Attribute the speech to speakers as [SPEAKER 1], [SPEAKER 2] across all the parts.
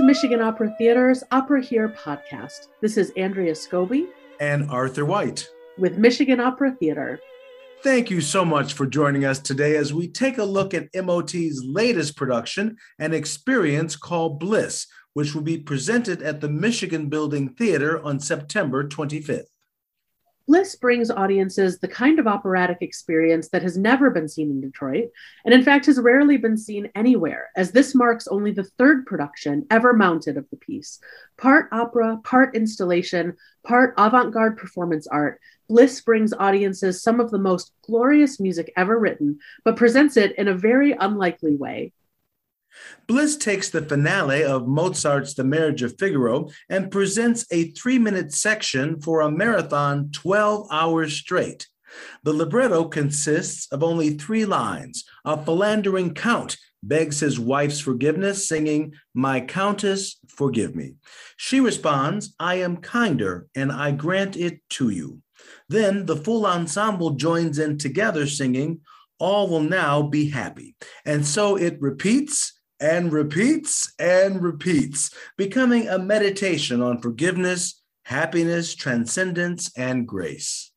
[SPEAKER 1] To Michigan Opera Theater's OperaHERE podcast. This is Andrea Scobie
[SPEAKER 2] and Arthur White
[SPEAKER 1] with Michigan Opera Theater.
[SPEAKER 2] Thank you so much for joining us today as we take a look at MOT's latest production and experience called Bliss, which will be presented at the Michigan Building Theater on September 25th.
[SPEAKER 1] Bliss brings audiences the kind of operatic experience that has never been seen in Detroit, and in fact has rarely been seen anywhere, as this marks only the third production ever mounted of the piece. Part opera, part installation, part avant garde performance art, Bliss brings audiences some of the most glorious music ever written, but presents it in a very unlikely way.
[SPEAKER 2] Bliss takes the finale of Mozart's The Marriage of Figaro and presents a three minute section for a marathon 12 hours straight. The libretto consists of only three lines. A philandering count begs his wife's forgiveness, singing, My Countess, forgive me. She responds, I am kinder, and I grant it to you. Then the full ensemble joins in together, singing, All will now be happy. And so it repeats and repeats and repeats, becoming a meditation on forgiveness, happiness, transcendence, and grace.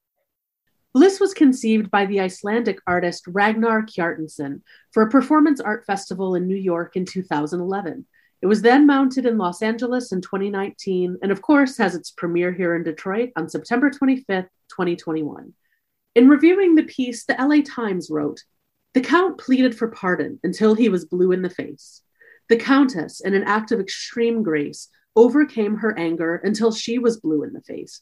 [SPEAKER 1] Bliss was conceived by the Icelandic artist Ragnar Kjartansson for a performance art festival in New York in 2011. It was then mounted in Los Angeles in 2019, and of course, has its premiere here in Detroit on September 25th, 2021. In reviewing the piece, the LA Times wrote the Count pleaded for pardon until he was blue in the face. The Countess, in an act of extreme grace, overcame her anger until she was blue in the face.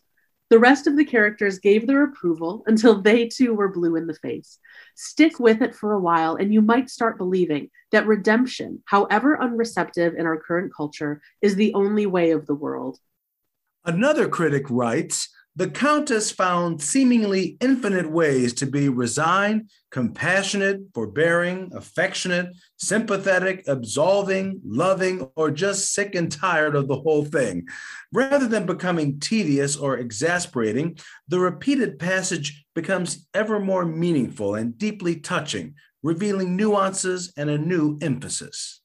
[SPEAKER 1] The rest of the characters gave their approval until they too were blue in the face. Stick with it for a while, and you might start believing that redemption, however unreceptive in our current culture, is the only way of the world.
[SPEAKER 2] Another critic writes the Countess found seemingly infinite ways to be resigned, compassionate, forbearing, affectionate, sympathetic, absolving, loving, or just sick and tired of the whole thing. Rather than becoming tedious or exasperating, the repeated passage becomes ever more meaningful and deeply touching, revealing nuances and a new emphasis.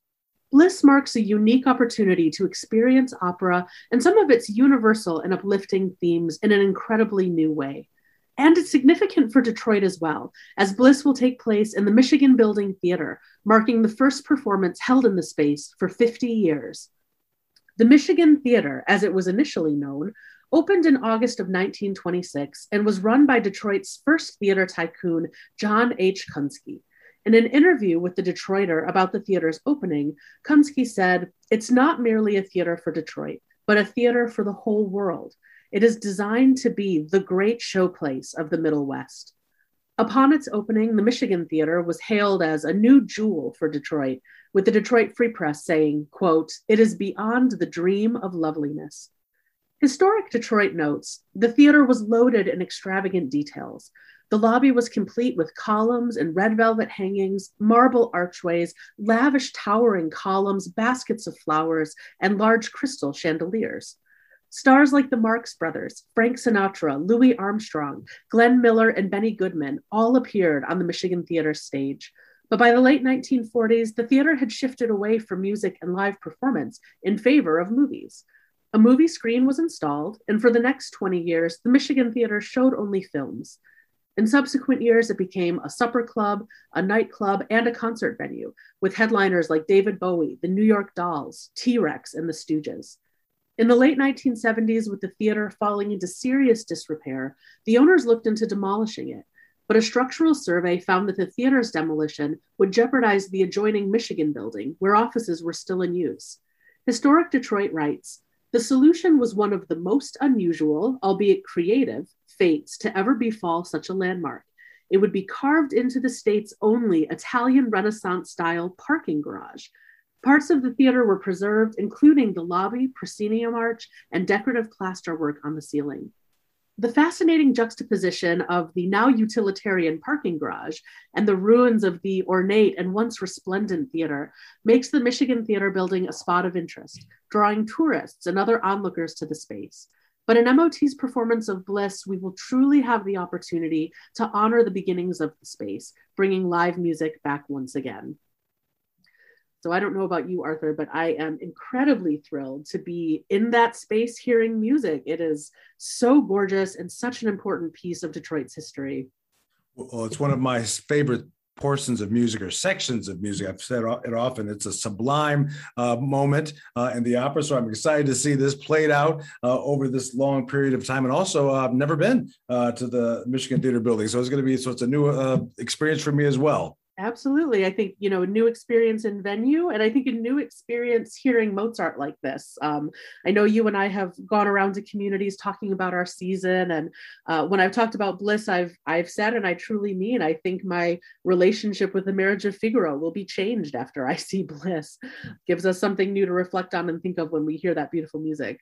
[SPEAKER 1] Bliss marks a unique opportunity to experience opera and some of its universal and uplifting themes in an incredibly new way. And it's significant for Detroit as well, as Bliss will take place in the Michigan Building Theater, marking the first performance held in the space for 50 years. The Michigan Theater, as it was initially known, opened in August of 1926 and was run by Detroit's first theater tycoon, John H. Kunsky. In an interview with the Detroiter about the theater's opening, Kunsky said, It's not merely a theater for Detroit, but a theater for the whole world. It is designed to be the great showplace of the Middle West. Upon its opening, the Michigan Theater was hailed as a new jewel for Detroit, with the Detroit Free Press saying, quote, It is beyond the dream of loveliness. Historic Detroit notes the theater was loaded in extravagant details. The lobby was complete with columns and red velvet hangings, marble archways, lavish towering columns, baskets of flowers, and large crystal chandeliers. Stars like the Marx Brothers, Frank Sinatra, Louis Armstrong, Glenn Miller, and Benny Goodman all appeared on the Michigan Theater stage. But by the late 1940s, the theater had shifted away from music and live performance in favor of movies. A movie screen was installed, and for the next 20 years, the Michigan Theater showed only films. In subsequent years, it became a supper club, a nightclub, and a concert venue, with headliners like David Bowie, the New York Dolls, T Rex, and the Stooges. In the late 1970s, with the theater falling into serious disrepair, the owners looked into demolishing it. But a structural survey found that the theater's demolition would jeopardize the adjoining Michigan building, where offices were still in use. Historic Detroit writes The solution was one of the most unusual, albeit creative, fates to ever befall such a landmark. It would be carved into the state's only Italian Renaissance style parking garage. Parts of the theater were preserved, including the lobby, proscenium arch, and decorative plasterwork on the ceiling. The fascinating juxtaposition of the now utilitarian parking garage and the ruins of the ornate and once resplendent theater makes the Michigan Theater building a spot of interest, drawing tourists and other onlookers to the space. But in MOT's performance of Bliss, we will truly have the opportunity to honor the beginnings of the space, bringing live music back once again. So I don't know about you, Arthur, but I am incredibly thrilled to be in that space hearing music. It is so gorgeous and such an important piece of Detroit's history.
[SPEAKER 2] Well, it's one of my favorite portions of music or sections of music. I've said it often. It's a sublime uh, moment uh, in the opera. So I'm excited to see this played out uh, over this long period of time. And also, uh, I've never been uh, to the Michigan Theater building, so it's going to be so it's a new uh, experience for me as well.
[SPEAKER 1] Absolutely. I think, you know, a new experience in venue and I think a new experience hearing Mozart like this. Um, I know you and I have gone around to communities talking about our season. And uh, when I've talked about Bliss, I've, I've said, and I truly mean, I think my relationship with the marriage of Figaro will be changed after I see Bliss. Gives us something new to reflect on and think of when we hear that beautiful music.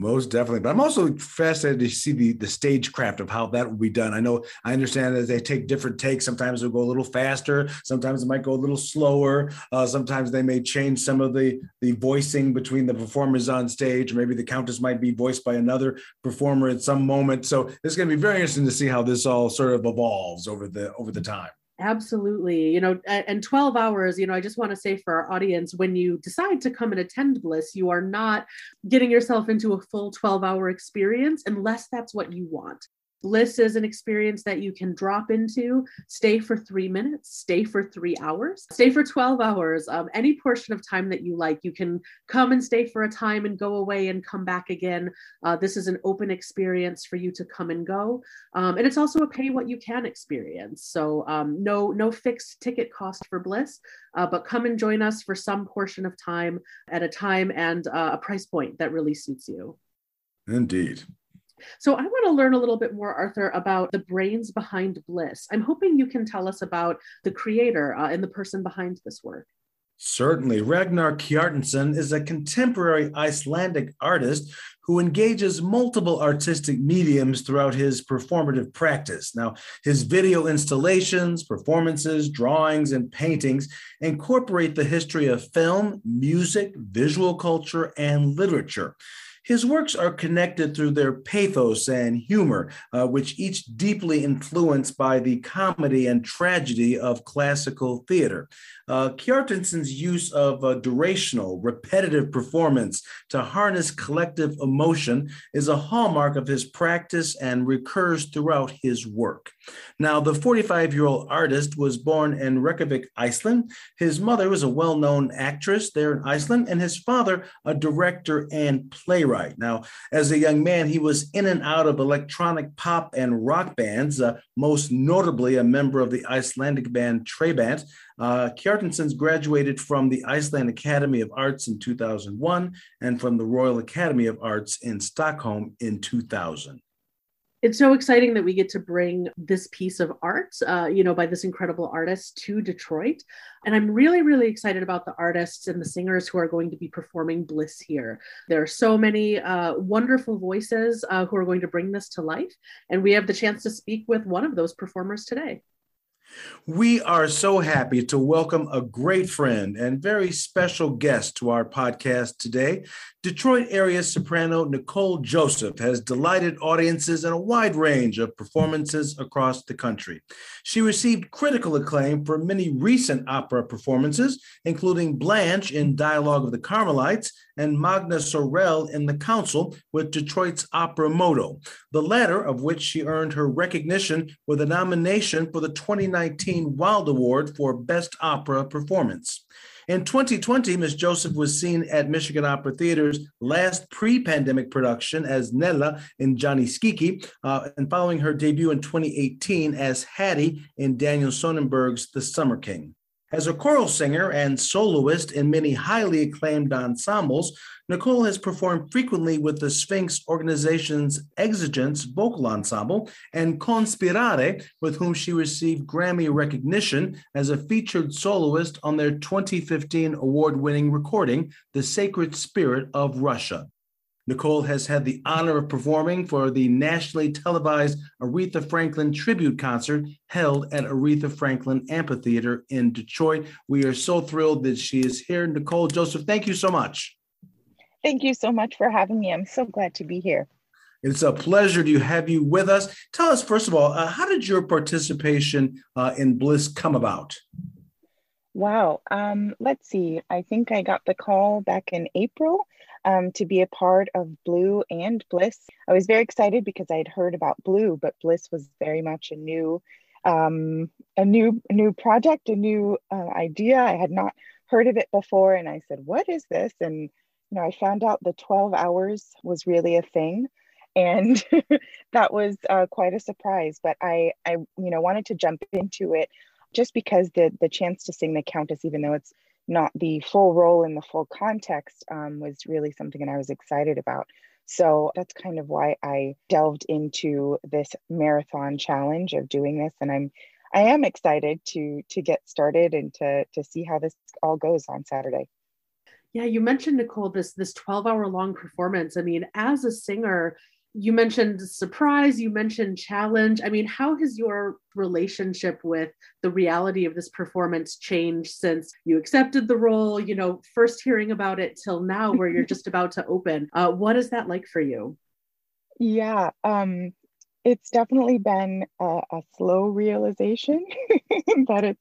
[SPEAKER 2] Most definitely. But I'm also fascinated to see the, the stagecraft of how that will be done. I know I understand that they take different takes. Sometimes they'll go a little faster. Sometimes it might go a little slower. Uh, sometimes they may change some of the, the voicing between the performers on stage. Maybe the countess might be voiced by another performer at some moment. So it's going to be very interesting to see how this all sort of evolves over the over the time.
[SPEAKER 1] Absolutely. You know, and 12 hours, you know, I just want to say for our audience, when you decide to come and attend Bliss, you are not getting yourself into a full 12 hour experience unless that's what you want. Bliss is an experience that you can drop into, stay for three minutes, stay for three hours, stay for 12 hours, um, any portion of time that you like. You can come and stay for a time and go away and come back again. Uh, this is an open experience for you to come and go. Um, and it's also a pay what you can experience. So um, no, no fixed ticket cost for Bliss, uh, but come and join us for some portion of time at a time and uh, a price point that really suits you.
[SPEAKER 2] Indeed.
[SPEAKER 1] So I want to learn a little bit more, Arthur, about the brains behind Bliss. I'm hoping you can tell us about the creator uh, and the person behind this work.
[SPEAKER 2] Certainly. Ragnar Kjartansson is a contemporary Icelandic artist who engages multiple artistic mediums throughout his performative practice. Now, his video installations, performances, drawings, and paintings incorporate the history of film, music, visual culture, and literature. His works are connected through their pathos and humor, uh, which each deeply influenced by the comedy and tragedy of classical theater. Uh, use of a durational, repetitive performance to harness collective emotion is a hallmark of his practice and recurs throughout his work. Now, the 45 year old artist was born in Reykjavik, Iceland. His mother was a well known actress there in Iceland, and his father, a director and playwright. Now, as a young man, he was in and out of electronic pop and rock bands, uh, most notably a member of the Icelandic band Trabant. Uh, Kjartansson's graduated from the Iceland Academy of Arts in 2001 and from the Royal Academy of Arts in Stockholm in 2000
[SPEAKER 1] it's so exciting that we get to bring this piece of art, uh, you know, by this incredible artist to Detroit. And I'm really, really excited about the artists and the singers who are going to be performing Bliss here. There are so many uh, wonderful voices uh, who are going to bring this to life. And we have the chance to speak with one of those performers today.
[SPEAKER 2] We are so happy to welcome a great friend and very special guest to our podcast today. Detroit area soprano Nicole Joseph has delighted audiences in a wide range of performances across the country. She received critical acclaim for many recent opera performances, including Blanche in Dialogue of the Carmelites and Magda Sorel in The Consul with Detroit's Opera Modo, the latter of which she earned her recognition with a nomination for the 2019 Wilde Award for Best Opera Performance. In 2020, Ms. Joseph was seen at Michigan Opera Theater's last pre-pandemic production as Nella in Gianni Schicchi, uh, and following her debut in 2018 as Hattie in Daniel Sonenberg's The Summer King. As a choral singer and soloist in many highly acclaimed ensembles, Nicole has performed frequently with the Sphinx organization's Exigence Vocal Ensemble and Conspirare, with whom she received Grammy recognition as a featured soloist on their 2015 award winning recording, The Sacred Spirit of Russia. Nicole has had the honor of performing for the nationally televised Aretha Franklin tribute concert held at Aretha Franklin Amphitheater in Detroit. We are so thrilled that she is here. Nicole Joseph, thank you so much.
[SPEAKER 3] Thank you so much for having me. I'm so glad to be here.
[SPEAKER 2] It's a pleasure to have you with us. Tell us, first of all, uh, how did your participation uh, in Bliss come about?
[SPEAKER 3] Wow. Um, let's see. I think I got the call back in April um, to be a part of Blue and Bliss. I was very excited because I'd heard about Blue, but Bliss was very much a new, um, a new, a new project, a new uh, idea. I had not heard of it before, and I said, "What is this?" And you know, I found out the twelve hours was really a thing and that was uh, quite a surprise but i i you know wanted to jump into it just because the the chance to sing the countess even though it's not the full role in the full context um, was really something that i was excited about. So that's kind of why i delved into this marathon challenge of doing this. And i'm i am excited to to get started and to to see how this all goes on saturday.
[SPEAKER 1] Yeah you mentioned nicole this this 12 hour long performance. I mean as a singer you mentioned surprise you mentioned challenge. I mean how has your relationship with the reality of this performance changed since you accepted the role you know first hearing about it till now where you're just about to open? Uh, what is that like for you?
[SPEAKER 3] Yeah um it's definitely been a, a slow realization that it's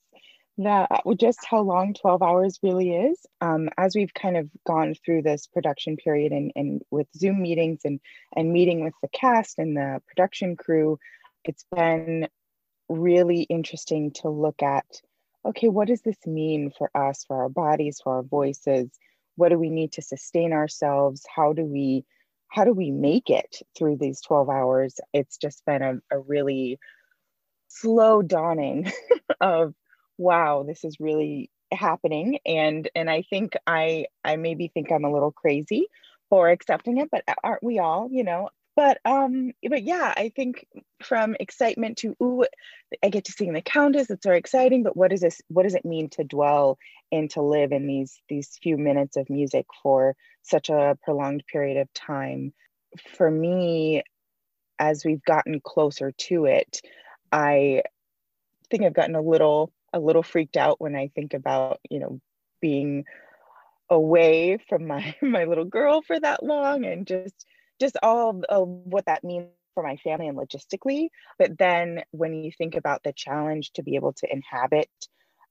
[SPEAKER 3] that uh, just how long 12 hours really is. Um, as we've kind of gone through this production period and, and with Zoom meetings and, and meeting with the cast and the production crew, it's been really interesting to look at okay, what does this mean for us, for our bodies, for our voices? What do we need to sustain ourselves? How do we how do we make it through these 12 hours? It's just been a, a really slow dawning of wow, this is really happening. And and I think I I maybe think I'm a little crazy for accepting it, but aren't we all, you know? But um, but yeah, I think from excitement to ooh, I get to sing the Countess. It's very exciting. But what does this? What does it mean to dwell and to live in these these few minutes of music for such a prolonged period of time? For me, as we've gotten closer to it, I think I've gotten a little a little freaked out when I think about, you know, being away from my my little girl for that long and just just all of what that means for my family and logistically. But then when you think about the challenge to be able to inhabit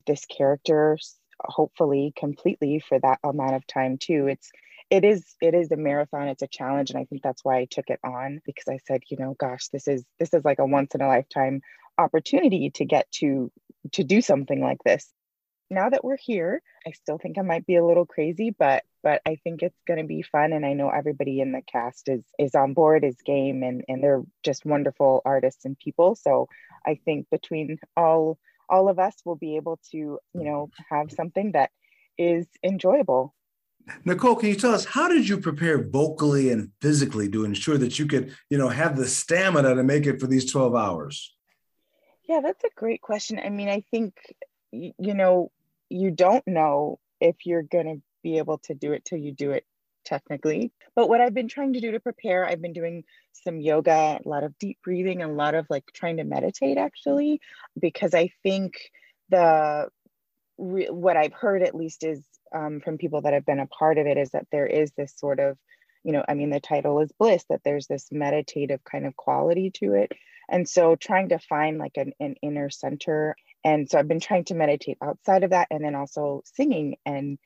[SPEAKER 3] this character hopefully completely for that amount of time too it's it is it is a marathon it's a challenge and i think that's why i took it on because i said you know gosh this is this is like a once in a lifetime opportunity to get to to do something like this. Now that we're here i still think i might be a little crazy but but i think it's going to be fun and i know everybody in the cast is is on board is game and and they're just wonderful artists and people. So i think between all all of us will be able to you know have something that is enjoyable.
[SPEAKER 2] Nicole, can you tell us how did you prepare vocally and physically to ensure that you could, you know, have the stamina to make it for these 12 hours?
[SPEAKER 3] Yeah, that's a great question. I mean, I think, you know, you don't know if you're going to be able to do it till you do it technically. But what I've been trying to do to prepare, I've been doing some yoga, a lot of deep breathing, a lot of like trying to meditate actually, because I think the what I've heard at least is um, from people that have been a part of it is that there is this sort of, you know, I mean, the title is bliss, that there's this meditative kind of quality to it and so trying to find like an, an inner center. And so I've been trying to meditate outside of that and then also singing and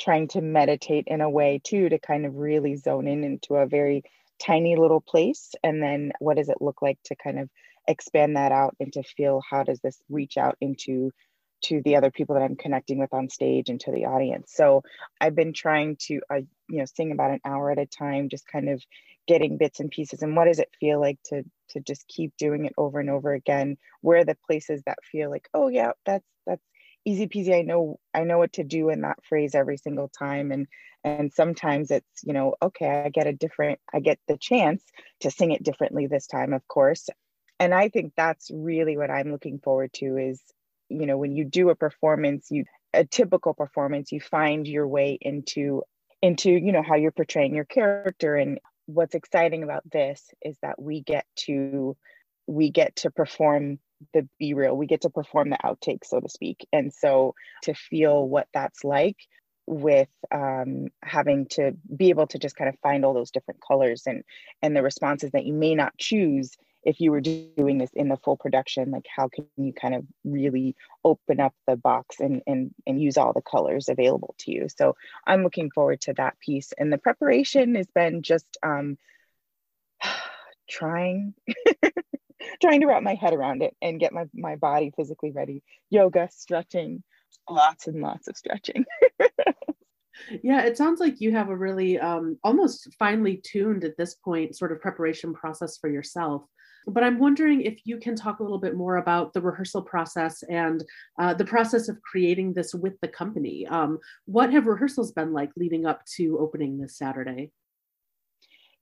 [SPEAKER 3] trying to meditate in a way too to kind of really zone in into a very tiny little place. And then what does it look like to kind of expand that out and to feel how does this reach out into to the other people that I'm connecting with on stage and to the audience. So I've been trying to, uh, you know, sing about an hour at a time, just kind of getting bits and pieces. And what does it feel like to to just keep doing it over and over again? Where are the places that feel like oh yeah that's that's easy peasy. I know i know what to do in that phrase every single time. And and sometimes it's you know okay i get a different i get the chance to sing it differently this time of course. And i think that's really what i'm looking forward to is you know when you do a performance you a typical performance you find your way into into you know how you're portraying your character and what's exciting about this is that we get to we get to perform the be real. We get to perform the outtake so to speak. And so to feel what that's like with um, having to be able to just kind of find all those different colors and and the responses that you may not choose if you were doing this in the full production like how can you kind of really open up the box and and and use all the colors available to you? So i'm looking forward to that piece. And the preparation has been just um trying trying to wrap my head around it and get my, my body physically ready. Yoga stretching lots and lots of stretching.
[SPEAKER 1] Yeah it sounds like you have a really um, almost finely tuned at this point sort of preparation process for yourself but i'm wondering if you can talk a little bit more about the rehearsal process and uh, the process of creating this with the company um, what have rehearsals been like leading up to opening this saturday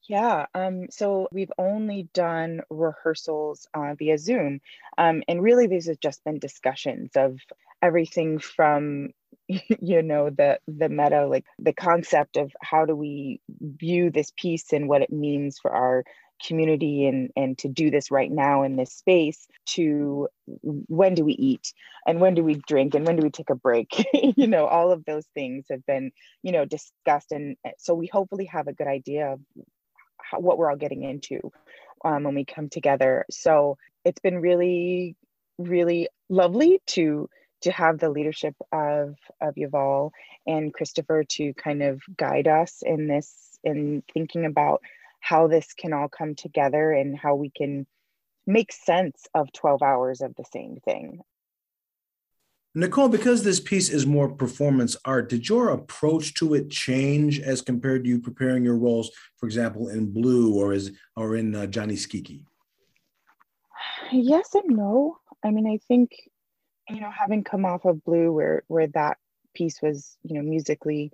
[SPEAKER 3] yeah, um, so we've only done rehearsals uh, via Zoom. Um, and really, these have just been discussions of everything from you know the the meta like the concept of how do we view this piece and what it means for our community and and to do this right now in this space to when do we eat and when do we drink and when do we take a break? You know all of those things have been you know discussed and eh, so we hopefully have a good idea of how, what we're all getting into um, when we come together. So it's been really really lovely to to have the leadership of of Yuval and Christopher to kind of guide us in this in thinking about how this can all come together and how we can make sense of 12 hours of the same thing.
[SPEAKER 2] Nicole, because this piece is more performance art, did your approach to it change as compared to you preparing your roles, for example, in Blue or as or in uh, Gianni Schicchi?
[SPEAKER 3] Yes and no. I mean, I think you know, having come off of Blue, where where that piece was, you know, musically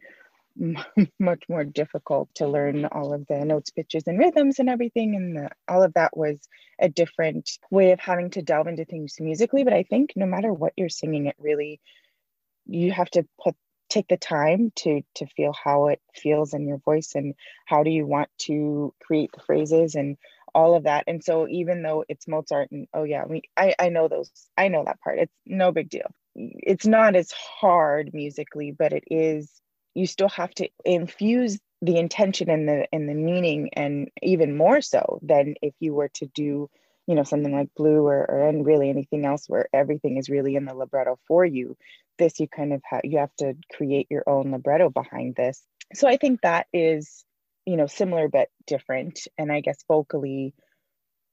[SPEAKER 3] much more difficult to learn all of the notes, pitches, and rhythms and everything, and the, all of that was a different way of having to delve into things musically. But I think no matter what you're singing, it really you have to put take the time to to feel how it feels in your voice and how do you want to create the phrases and all of that. And so even though it's Mozart and oh yeah, we I, I know those, I know that part. It's no big deal. It's not as hard musically, but it is you still have to infuse the intention and the and the meaning and even more so than if you were to do you know something like blue or, or and really anything else where everything is really in the libretto for you. This you kind of have you have to create your own libretto behind this. So i think that is you know similar but different and i guess vocally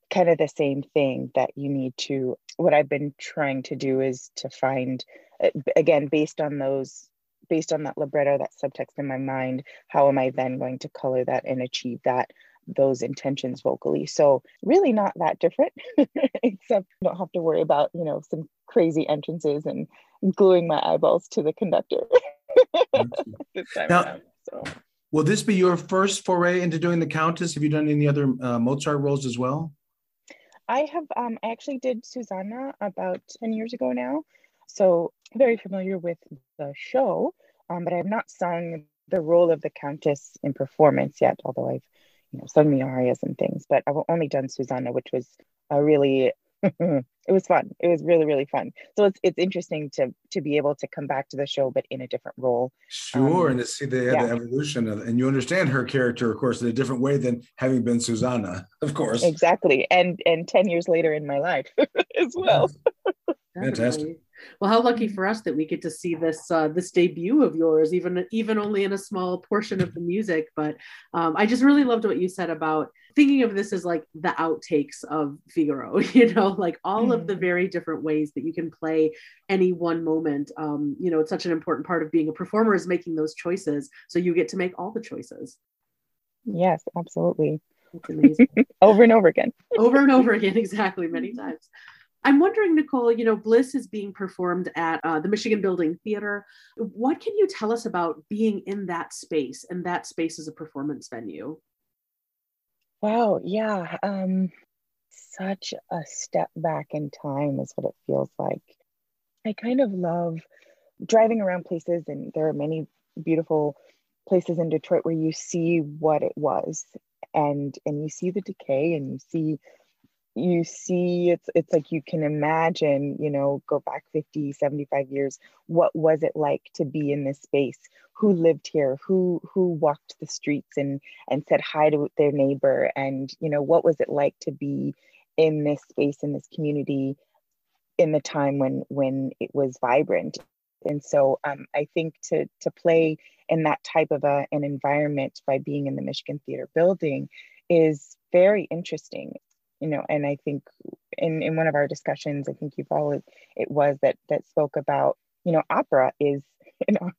[SPEAKER 3] kind of the same thing that you need to what i've been trying to do is to find uh, again based on those based on that libretto that subtext in my mind how am i then going to color that and achieve that those intentions vocally so really not that different except I don't have to worry about you know some crazy entrances and gluing my eyeballs to the conductor
[SPEAKER 2] now, around, so Will this be your first foray into doing the Countess? Have you done any other uh, Mozart roles as well?
[SPEAKER 3] I have. Um, I actually did Susanna about ten years ago now, so very familiar with the show. Um, but I have not sung the role of the Countess in performance yet. Although I've, you know, sung the arias and things. But I've only done Susanna, which was a really it was fun. It was really really fun. So it's it's interesting to to be able to come back to the show, but in a different role.
[SPEAKER 2] Sure, um, and to see the, yeah. the evolution of, and you understand her character, of course, in a different way than having been Susanna, of course.
[SPEAKER 3] Exactly, and and ten years later in my life as well.
[SPEAKER 2] Fantastic.
[SPEAKER 1] Well, how lucky for us that we get to see this uh, this debut of yours, even even only in a small portion of the music. But um, I just really loved what you said about thinking of this as like the outtakes of Figaro. You know, like all mm. of the mm. very different ways that you can play any one moment. Um, you know, it's such an important part of being a performer is making those choices, so you get to make all the choices.
[SPEAKER 3] Yes, absolutely. over and over again.
[SPEAKER 1] over and over again, exactly, many times. I'm wondering, Nicole, you know, Bliss is being performed at uh, the Michigan Building Theater. What can you tell us about being in that space and that space as a performance venue?
[SPEAKER 3] Wow, yeah. Um, such a step back in time is what it feels like. I kind of love driving around places, and there are many beautiful places in Detroit where you see what it was and and you see the decay and you see you see it's it's like you can imagine you know go back 50 75 years what was it like to be in this space? Who lived here? Who who walked the streets and and said hi to their neighbor? And you know what was it like to be in this space in this community in the time when when it was vibrant? And so um, i think to to play in that type of a, an environment by being in the michigan theater building is very interesting you know and i think in in one of our discussions i think you it it was that that spoke about you know opera is you know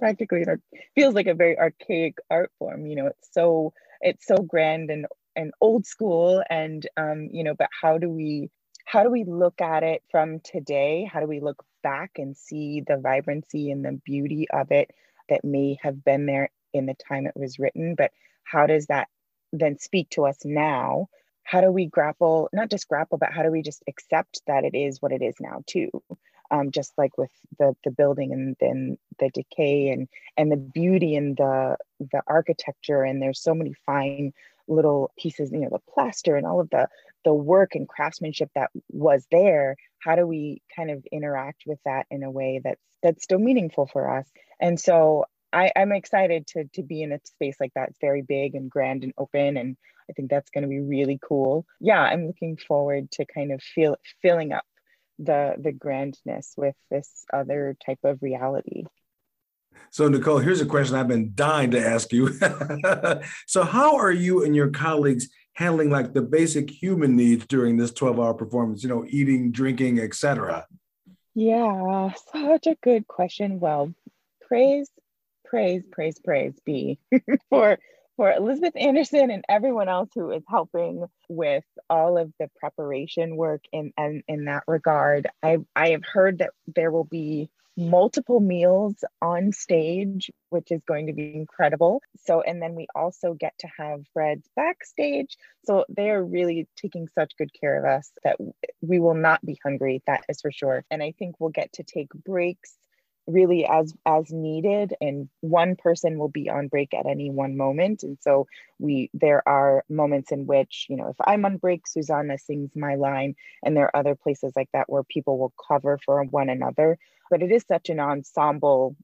[SPEAKER 3] practically it feels like a very archaic art form you know it's so it's so grand and and old school and um you know but how do we how do we look at it from today? How do we look back and see the vibrancy and the beauty of it that may have been there in the time it was written? But how does that then speak to us now how do we grapple not just grapple but how do we just accept that it is what it is now too? Um, just like with the the building and then the decay and and the beauty and the the architecture and there's so many fine little pieces you know the plaster and all of the the work and craftsmanship that was there. How do we kind of interact with that in a way that's that's still meaningful for us? And so I, I'm excited to to be in a space like that. It's very big and grand and open, and I think that's going to be really cool. Yeah, I'm looking forward to kind of feel filling up the the grandness with this other type of reality.
[SPEAKER 2] So, Nicole, here's a question I've been dying to ask you. so, how are you and your colleagues handling like the basic human needs during this 12 hour performance, you know, eating, drinking, etc.?
[SPEAKER 3] Yeah, such a good question. Well, praise, praise, praise, praise be for for Elizabeth Anderson and everyone else who is helping with all of the preparation work in, in, in that regard. I, I have heard that there will be multiple meals on stage, which is going to be incredible. So, and then we also get to have Fred's backstage. So they are really taking such good care of us that we will not be hungry. That is for sure. And I think we'll get to take breaks really as as needed and one person will be on break at any one moment. And so we there are moments in which you know if i'm on break susanna sings my line and there are other places like that where people will cover for one another. But it is such an ensemble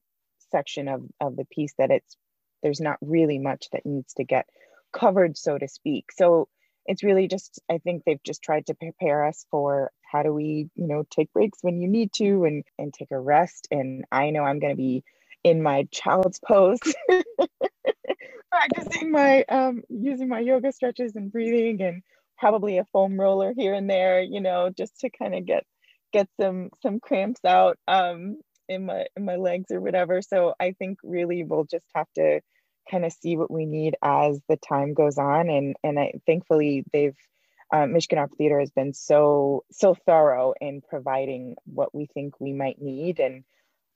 [SPEAKER 3] section of of the piece that it's there's not really much that needs to get covered so to speak. So it's really just i think they've just tried to prepare us for how do we you know take breaks when you need to and and take a rest. And i know i'm going to be in my child's pose practicing my um using my yoga stretches and breathing and probably a foam roller here and there you know just to kind of get get some some cramps out um in my in my legs or whatever. So i think really we'll just have to kind of see what we need as the time goes on and and I thankfully they've um, Michigan Opera Theater has been so so thorough in providing what we think we might need and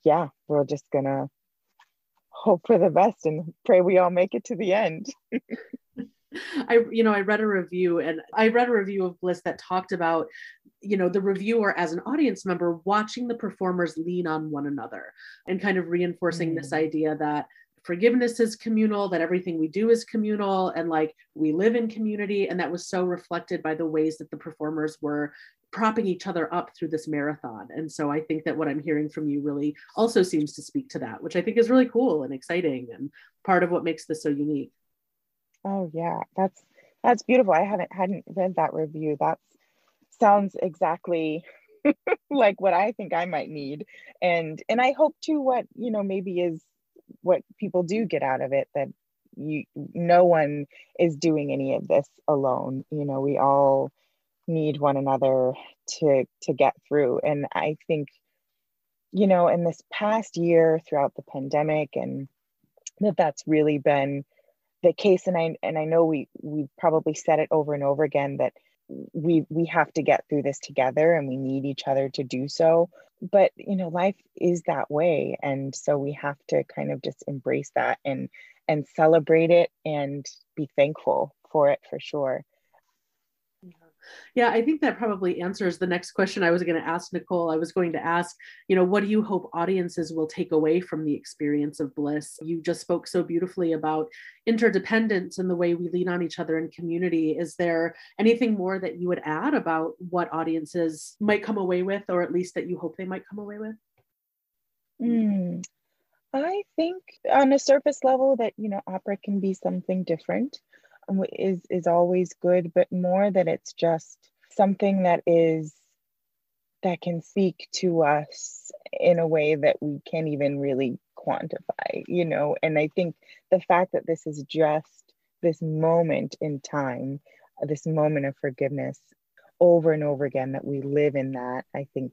[SPEAKER 3] yeah we're just gonna hope for the best and pray we all make it to the end
[SPEAKER 1] I, you know, I read a review and I read a review of Bliss that talked about, you know, the reviewer as an audience member watching the performers lean on one another and kind of reinforcing mm. this idea that forgiveness is communal, that everything we do is communal, and like we live in community. And that was so reflected by the ways that the performers were propping each other up through this marathon. And so I think that what I'm hearing from you really also seems to speak to that, which I think is really cool and exciting and part of what makes this so unique.
[SPEAKER 3] Oh yeah, that's that's beautiful. I haven't hadn't read that review. That sounds exactly like what I think I might need. And and I hope too what, you know, maybe is what people do get out of it that you no one is doing any of this alone. You know we all need one another to to get through. And i think you know in this past year throughout the pandemic and that that's really been the case and i and i know we we probably said it over and over again that we we have to get through this together and we need each other to do so but you know life is that way and so we have to kind of just embrace that and and celebrate it and be thankful for it for sure
[SPEAKER 1] yeah, I think that probably answers the next question I was going to ask Nicole. I was going to ask, you know, what do you hope audiences will take away from the experience of bliss? You just spoke so beautifully about interdependence and the way we lean on each other in community. Is there anything more that you would add about what audiences might come away with, or at least that you hope they might come away with?
[SPEAKER 3] Mm, I think on a surface level that, you know, opera can be something different is is always good but more that it's just something that is that can speak to us in a way that we can't even really quantify, you know. And I think the fact that this is just this moment in time, this moment of forgiveness over and over again, that we live in that, I think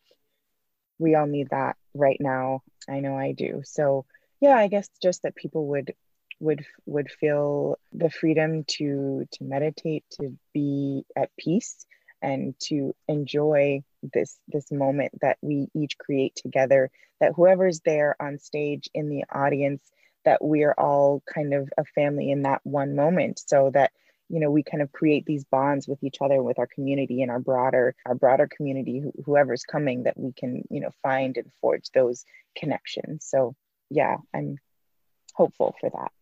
[SPEAKER 3] we all need that right now. I know I do. So yeah, I guess just that people would would would feel the freedom to to meditate, to be at peace and to enjoy this this moment that we each create together that whoever's there on stage in the audience that we're all kind of a family in that one moment so that you know we kind of create these bonds with each other with our community and our broader our broader community whoever's coming that we can you know find and forge those connections. So yeah i'm hopeful for that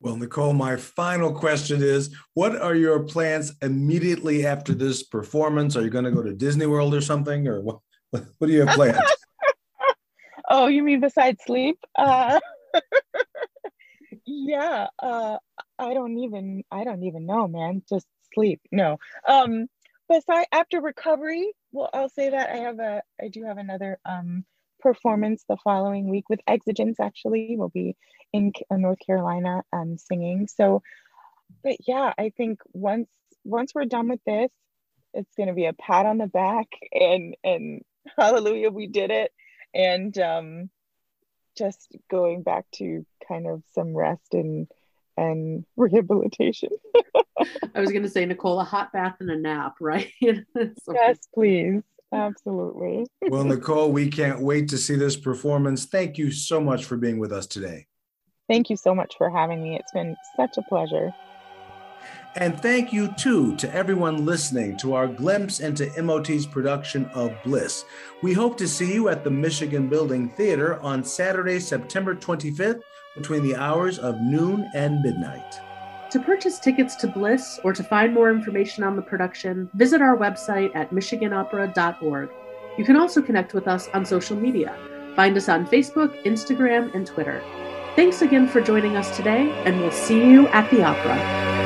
[SPEAKER 2] well, Nicole, my final question is what are your plans immediately after this performance? Are you going to go to Disney World or something? Or what, what do you have planned?
[SPEAKER 3] oh, you mean besides sleep? Uh, yeah, uh, I don't even I don't even know, man. Just sleep. No. Um besides after recovery, well, I'll say that I have a I do have another um performance the following week with Exigence. Actually, we'll be in uh, North Carolina um, singing. So, but yeah, I think once once we're done with this, it's going to be a pat on the back and and hallelujah, we did it, and um, just going back to kind of some rest and and rehabilitation.
[SPEAKER 1] I was going to say, Nicole, a hot bath and a nap, right?
[SPEAKER 3] yes, please. Absolutely.
[SPEAKER 2] well, Nicole, we can't wait to see this performance. Thank you so much for being with us today.
[SPEAKER 3] Thank you so much for having me. It's been such a pleasure.
[SPEAKER 2] And thank you too to everyone listening to our glimpse into MOT's production of Bliss. We hope to see you at the Michigan Building Theater on Saturday, September 25th between the hours of noon and midnight.
[SPEAKER 1] To purchase tickets to Bliss or to find more information on the production, visit our website at michiganopera.org. You can also connect with us on social media. Find us on Facebook, Instagram, and Twitter. Thanks again for joining us today, and we'll see you at the opera.